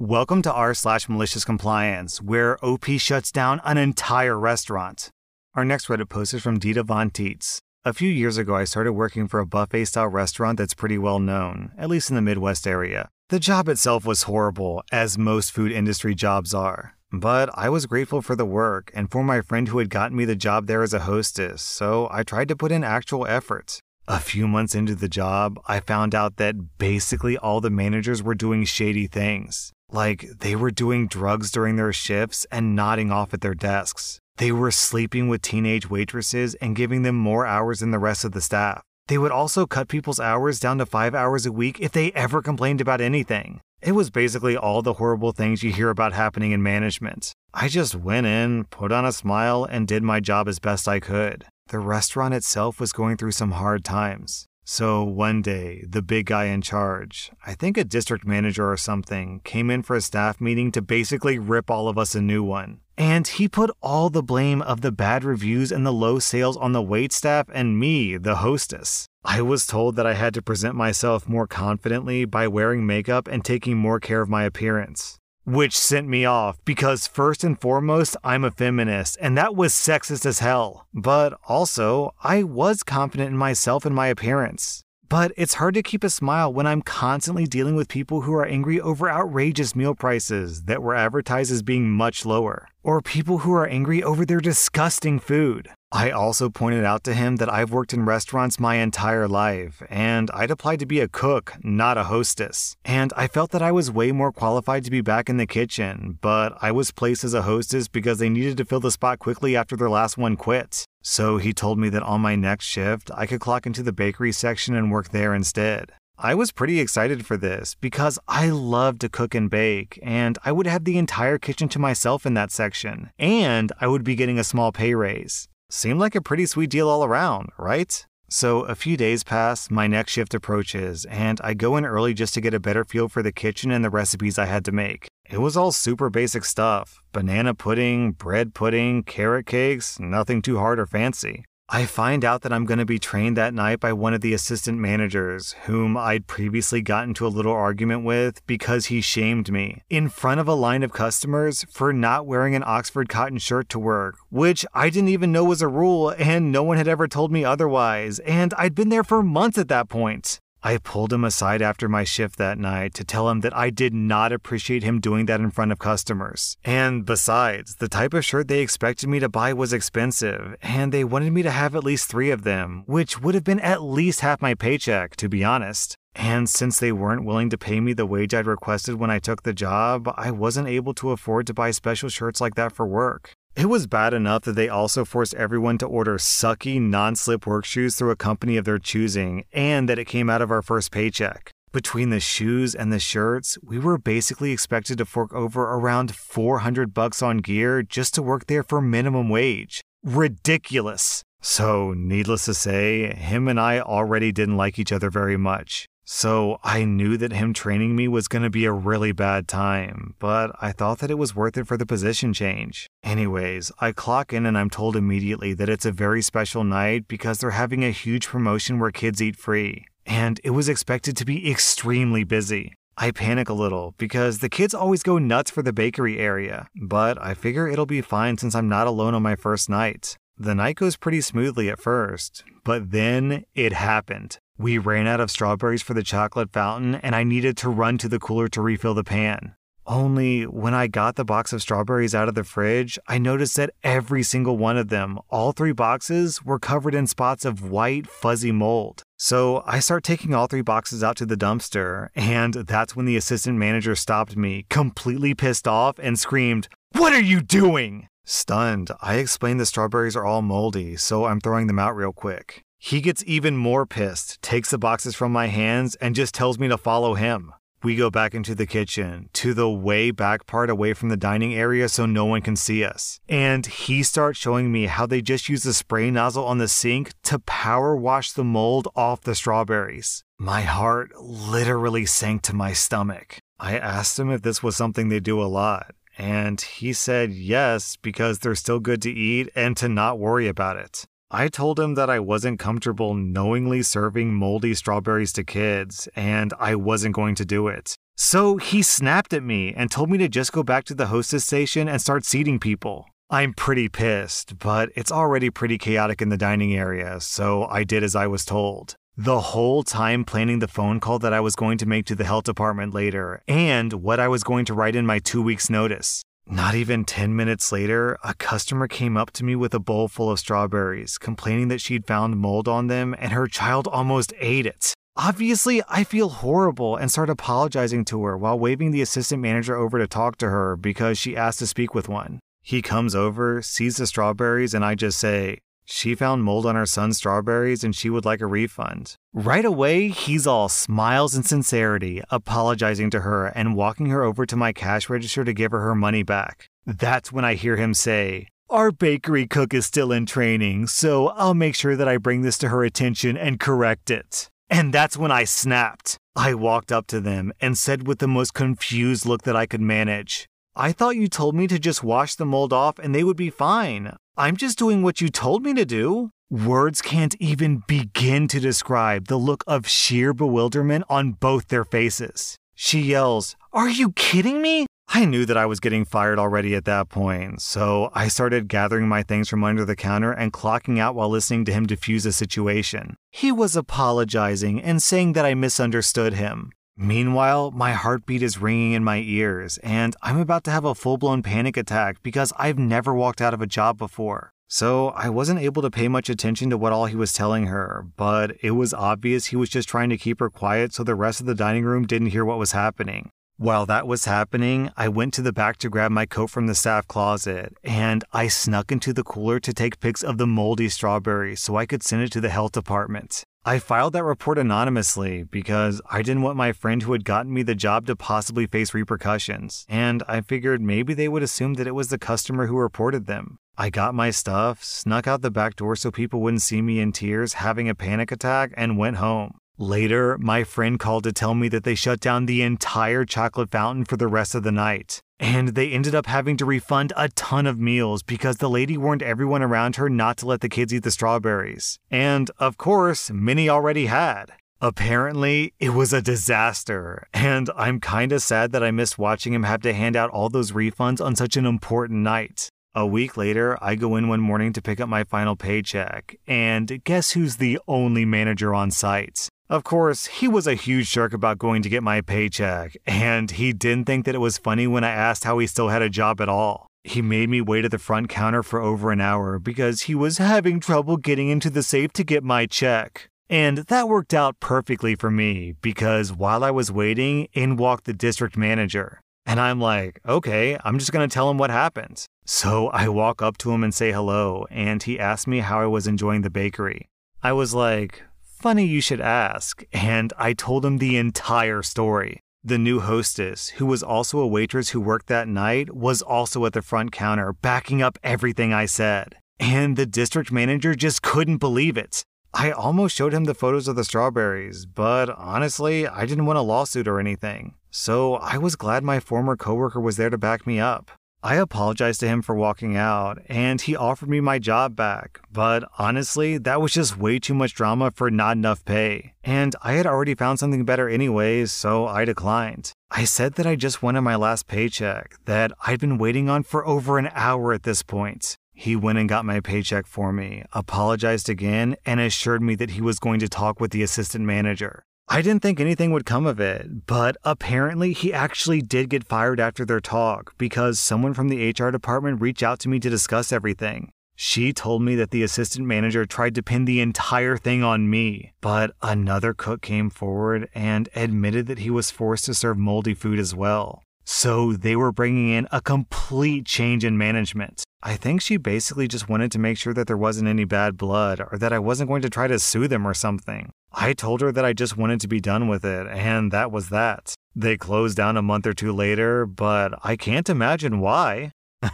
Welcome to r slash malicious compliance, where OP shuts down an entire restaurant. Our next Reddit post is from Dita Von Teets. A few years ago, I started working for a buffet style restaurant that's pretty well known, at least in the Midwest area. The job itself was horrible, as most food industry jobs are. But I was grateful for the work and for my friend who had gotten me the job there as a hostess, so I tried to put in actual effort. A few months into the job, I found out that basically all the managers were doing shady things. Like, they were doing drugs during their shifts and nodding off at their desks. They were sleeping with teenage waitresses and giving them more hours than the rest of the staff. They would also cut people's hours down to five hours a week if they ever complained about anything. It was basically all the horrible things you hear about happening in management. I just went in, put on a smile, and did my job as best I could. The restaurant itself was going through some hard times. So one day, the big guy in charge, I think a district manager or something, came in for a staff meeting to basically rip all of us a new one. And he put all the blame of the bad reviews and the low sales on the wait staff and me, the hostess. I was told that I had to present myself more confidently by wearing makeup and taking more care of my appearance. Which sent me off because, first and foremost, I'm a feminist, and that was sexist as hell. But also, I was confident in myself and my appearance. But it's hard to keep a smile when I'm constantly dealing with people who are angry over outrageous meal prices that were advertised as being much lower, or people who are angry over their disgusting food. I also pointed out to him that I've worked in restaurants my entire life, and I'd applied to be a cook, not a hostess. And I felt that I was way more qualified to be back in the kitchen, but I was placed as a hostess because they needed to fill the spot quickly after their last one quit. So he told me that on my next shift, I could clock into the bakery section and work there instead. I was pretty excited for this because I love to cook and bake, and I would have the entire kitchen to myself in that section, and I would be getting a small pay raise. Seemed like a pretty sweet deal all around, right? So a few days pass, my next shift approaches, and I go in early just to get a better feel for the kitchen and the recipes I had to make. It was all super basic stuff banana pudding, bread pudding, carrot cakes, nothing too hard or fancy. I find out that I'm going to be trained that night by one of the assistant managers, whom I'd previously gotten into a little argument with because he shamed me in front of a line of customers for not wearing an Oxford cotton shirt to work, which I didn't even know was a rule and no one had ever told me otherwise, and I'd been there for months at that point. I pulled him aside after my shift that night to tell him that I did not appreciate him doing that in front of customers. And besides, the type of shirt they expected me to buy was expensive, and they wanted me to have at least three of them, which would have been at least half my paycheck, to be honest. And since they weren't willing to pay me the wage I'd requested when I took the job, I wasn't able to afford to buy special shirts like that for work. It was bad enough that they also forced everyone to order sucky, non slip work shoes through a company of their choosing, and that it came out of our first paycheck. Between the shoes and the shirts, we were basically expected to fork over around 400 bucks on gear just to work there for minimum wage. Ridiculous. So, needless to say, him and I already didn't like each other very much. So I knew that him training me was going to be a really bad time, but I thought that it was worth it for the position change. Anyways, I clock in and I'm told immediately that it's a very special night because they're having a huge promotion where kids eat free. And it was expected to be extremely busy. I panic a little because the kids always go nuts for the bakery area, but I figure it'll be fine since I'm not alone on my first night. The night goes pretty smoothly at first, but then it happened. We ran out of strawberries for the chocolate fountain, and I needed to run to the cooler to refill the pan. Only when I got the box of strawberries out of the fridge, I noticed that every single one of them, all three boxes, were covered in spots of white, fuzzy mold. So I start taking all three boxes out to the dumpster, and that's when the assistant manager stopped me, completely pissed off, and screamed, What are you doing? Stunned, I explained the strawberries are all moldy, so I'm throwing them out real quick. He gets even more pissed, takes the boxes from my hands, and just tells me to follow him. We go back into the kitchen, to the way back part away from the dining area so no one can see us. And he starts showing me how they just use the spray nozzle on the sink to power wash the mold off the strawberries. My heart literally sank to my stomach. I asked him if this was something they do a lot, and he said yes, because they're still good to eat and to not worry about it. I told him that I wasn't comfortable knowingly serving moldy strawberries to kids, and I wasn't going to do it. So he snapped at me and told me to just go back to the hostess station and start seating people. I'm pretty pissed, but it's already pretty chaotic in the dining area, so I did as I was told. The whole time planning the phone call that I was going to make to the health department later, and what I was going to write in my two weeks' notice. Not even 10 minutes later, a customer came up to me with a bowl full of strawberries, complaining that she'd found mold on them and her child almost ate it. Obviously, I feel horrible and start apologizing to her while waving the assistant manager over to talk to her because she asked to speak with one. He comes over, sees the strawberries, and I just say, she found mold on her son's strawberries and she would like a refund. Right away, he's all smiles and sincerity, apologizing to her and walking her over to my cash register to give her her money back. That's when I hear him say, Our bakery cook is still in training, so I'll make sure that I bring this to her attention and correct it. And that's when I snapped. I walked up to them and said with the most confused look that I could manage, I thought you told me to just wash the mold off and they would be fine. I'm just doing what you told me to do. Words can't even begin to describe the look of sheer bewilderment on both their faces. She yells, Are you kidding me? I knew that I was getting fired already at that point, so I started gathering my things from under the counter and clocking out while listening to him defuse the situation. He was apologizing and saying that I misunderstood him. Meanwhile, my heartbeat is ringing in my ears, and I'm about to have a full blown panic attack because I've never walked out of a job before. So I wasn't able to pay much attention to what all he was telling her, but it was obvious he was just trying to keep her quiet so the rest of the dining room didn't hear what was happening. While that was happening, I went to the back to grab my coat from the staff closet, and I snuck into the cooler to take pics of the moldy strawberries so I could send it to the health department. I filed that report anonymously because I didn't want my friend who had gotten me the job to possibly face repercussions, and I figured maybe they would assume that it was the customer who reported them. I got my stuff, snuck out the back door so people wouldn't see me in tears having a panic attack, and went home. Later, my friend called to tell me that they shut down the entire chocolate fountain for the rest of the night. And they ended up having to refund a ton of meals because the lady warned everyone around her not to let the kids eat the strawberries. And, of course, many already had. Apparently, it was a disaster, and I'm kinda sad that I missed watching him have to hand out all those refunds on such an important night. A week later, I go in one morning to pick up my final paycheck, and guess who's the only manager on site? Of course, he was a huge jerk about going to get my paycheck, and he didn't think that it was funny when I asked how he still had a job at all. He made me wait at the front counter for over an hour because he was having trouble getting into the safe to get my check. And that worked out perfectly for me because while I was waiting, in walked the district manager. And I'm like, okay, I'm just gonna tell him what happened. So I walk up to him and say hello, and he asked me how I was enjoying the bakery. I was like, Funny you should ask, and I told him the entire story. The new hostess, who was also a waitress who worked that night, was also at the front counter, backing up everything I said. And the district manager just couldn't believe it. I almost showed him the photos of the strawberries, but honestly, I didn't want a lawsuit or anything. So I was glad my former coworker was there to back me up. I apologized to him for walking out, and he offered me my job back. But honestly, that was just way too much drama for not enough pay. And I had already found something better anyways, so I declined. I said that I just wanted my last paycheck, that I'd been waiting on for over an hour at this point. He went and got my paycheck for me, apologized again, and assured me that he was going to talk with the assistant manager. I didn't think anything would come of it, but apparently he actually did get fired after their talk because someone from the HR department reached out to me to discuss everything. She told me that the assistant manager tried to pin the entire thing on me, but another cook came forward and admitted that he was forced to serve moldy food as well. So they were bringing in a complete change in management. I think she basically just wanted to make sure that there wasn't any bad blood or that I wasn't going to try to sue them or something. I told her that I just wanted to be done with it, and that was that. They closed down a month or two later, but I can't imagine why.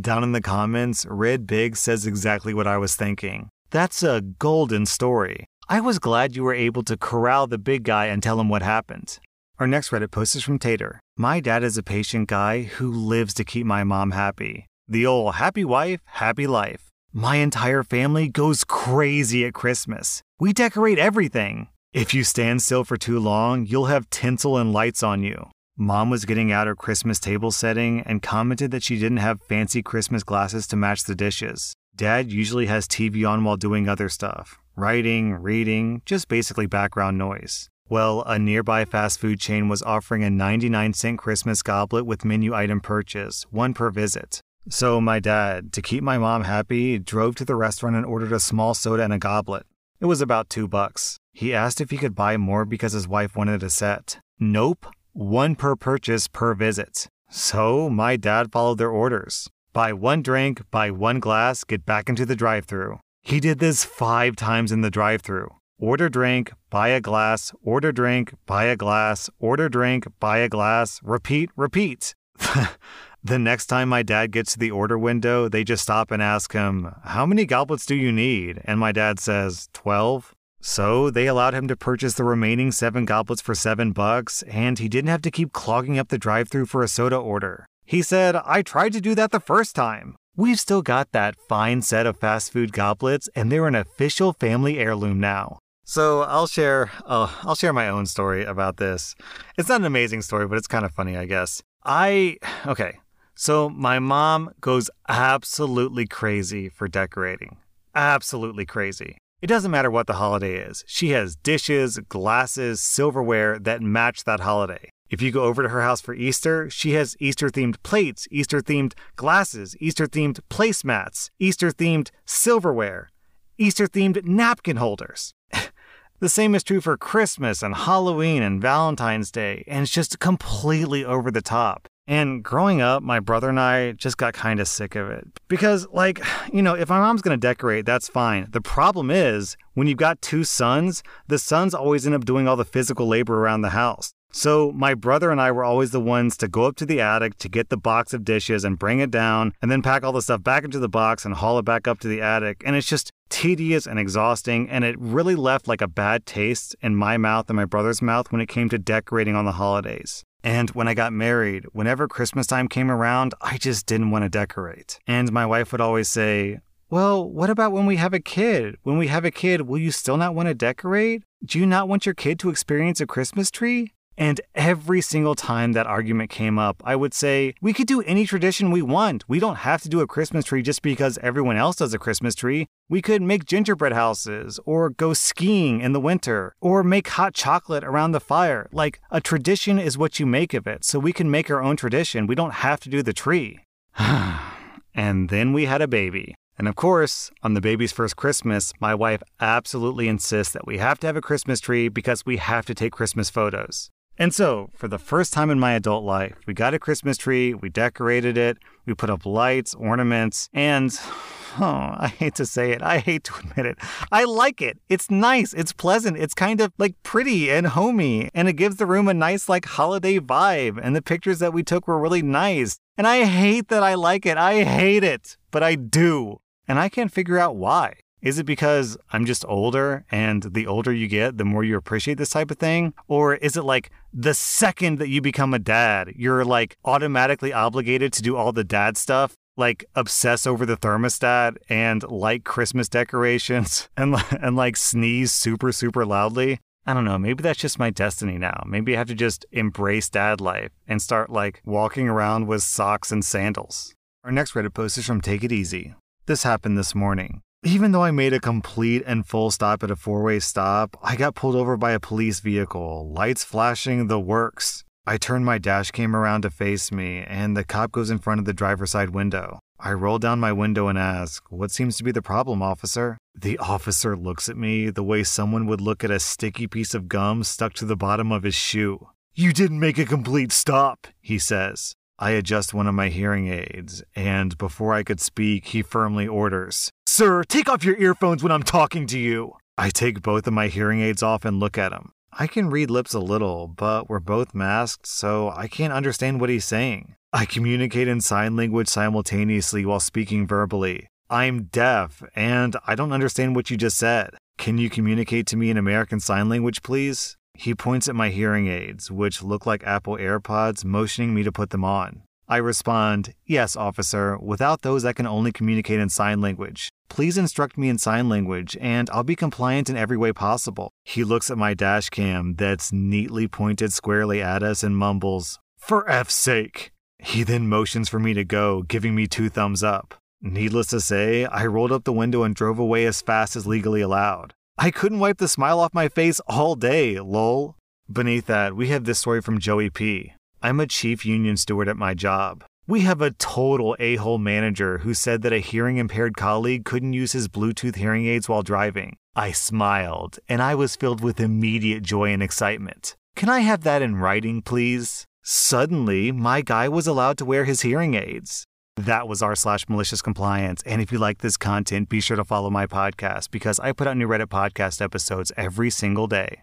Down in the comments, Red Big says exactly what I was thinking. That's a golden story. I was glad you were able to corral the big guy and tell him what happened. Our next Reddit post is from Tater. My dad is a patient guy who lives to keep my mom happy. The old happy wife, happy life. My entire family goes crazy at Christmas. We decorate everything. If you stand still for too long, you'll have tinsel and lights on you. Mom was getting out her Christmas table setting and commented that she didn't have fancy Christmas glasses to match the dishes. Dad usually has TV on while doing other stuff writing, reading, just basically background noise. Well, a nearby fast food chain was offering a 99 cent Christmas goblet with menu item purchase, one per visit. So my dad, to keep my mom happy, drove to the restaurant and ordered a small soda and a goblet. It was about two bucks. He asked if he could buy more because his wife wanted a set. Nope, one per purchase per visit. So my dad followed their orders. Buy one drink, buy one glass, get back into the drive through. He did this five times in the drive through. Order drink, buy a glass, order drink, buy a glass, order drink, buy a glass, repeat, repeat. the next time my dad gets to the order window, they just stop and ask him, How many goblets do you need? And my dad says, 12. So they allowed him to purchase the remaining seven goblets for seven bucks, and he didn't have to keep clogging up the drive through for a soda order. He said, I tried to do that the first time. We've still got that fine set of fast food goblets, and they're an official family heirloom now. So I'll share, uh, I'll share my own story about this. It's not an amazing story, but it's kind of funny, I guess. I, okay, so my mom goes absolutely crazy for decorating. Absolutely crazy. It doesn't matter what the holiday is. She has dishes, glasses, silverware that match that holiday. If you go over to her house for Easter, she has Easter themed plates, Easter themed glasses, Easter themed placemats, Easter themed silverware, Easter themed napkin holders. the same is true for Christmas and Halloween and Valentine's Day, and it's just completely over the top. And growing up, my brother and I just got kind of sick of it. Because, like, you know, if my mom's gonna decorate, that's fine. The problem is, when you've got two sons, the sons always end up doing all the physical labor around the house. So, my brother and I were always the ones to go up to the attic to get the box of dishes and bring it down, and then pack all the stuff back into the box and haul it back up to the attic. And it's just tedious and exhausting, and it really left like a bad taste in my mouth and my brother's mouth when it came to decorating on the holidays. And when I got married, whenever Christmas time came around, I just didn't want to decorate. And my wife would always say, Well, what about when we have a kid? When we have a kid, will you still not want to decorate? Do you not want your kid to experience a Christmas tree? And every single time that argument came up, I would say, we could do any tradition we want. We don't have to do a Christmas tree just because everyone else does a Christmas tree. We could make gingerbread houses, or go skiing in the winter, or make hot chocolate around the fire. Like, a tradition is what you make of it, so we can make our own tradition. We don't have to do the tree. and then we had a baby. And of course, on the baby's first Christmas, my wife absolutely insists that we have to have a Christmas tree because we have to take Christmas photos. And so, for the first time in my adult life, we got a Christmas tree, we decorated it, we put up lights, ornaments, and oh, I hate to say it, I hate to admit it. I like it. It's nice, it's pleasant, it's kind of like pretty and homey, and it gives the room a nice, like, holiday vibe. And the pictures that we took were really nice. And I hate that I like it. I hate it, but I do. And I can't figure out why. Is it because I'm just older and the older you get, the more you appreciate this type of thing? Or is it like the second that you become a dad, you're like automatically obligated to do all the dad stuff? Like obsess over the thermostat and like Christmas decorations and, and like sneeze super, super loudly? I don't know, maybe that's just my destiny now. Maybe I have to just embrace dad life and start like walking around with socks and sandals. Our next Reddit post is from Take It Easy. This happened this morning. Even though I made a complete and full stop at a four way stop, I got pulled over by a police vehicle, lights flashing, the works. I turn my dash cam around to face me, and the cop goes in front of the driver's side window. I roll down my window and ask, What seems to be the problem, officer? The officer looks at me the way someone would look at a sticky piece of gum stuck to the bottom of his shoe. You didn't make a complete stop, he says. I adjust one of my hearing aids, and before I could speak, he firmly orders, Sir, take off your earphones when I'm talking to you. I take both of my hearing aids off and look at him. I can read lips a little, but we're both masked, so I can't understand what he's saying. I communicate in sign language simultaneously while speaking verbally. I'm deaf, and I don't understand what you just said. Can you communicate to me in American Sign Language, please? He points at my hearing aids, which look like Apple AirPods, motioning me to put them on. I respond, Yes, officer. Without those, I can only communicate in sign language. Please instruct me in sign language, and I'll be compliant in every way possible. He looks at my dash cam that's neatly pointed squarely at us and mumbles, For F's sake. He then motions for me to go, giving me two thumbs up. Needless to say, I rolled up the window and drove away as fast as legally allowed. I couldn't wipe the smile off my face all day, lol. Beneath that, we have this story from Joey P. I'm a chief union steward at my job. We have a total a hole manager who said that a hearing impaired colleague couldn't use his Bluetooth hearing aids while driving. I smiled, and I was filled with immediate joy and excitement. Can I have that in writing, please? Suddenly, my guy was allowed to wear his hearing aids. That was r slash malicious compliance. And if you like this content, be sure to follow my podcast because I put out new Reddit podcast episodes every single day.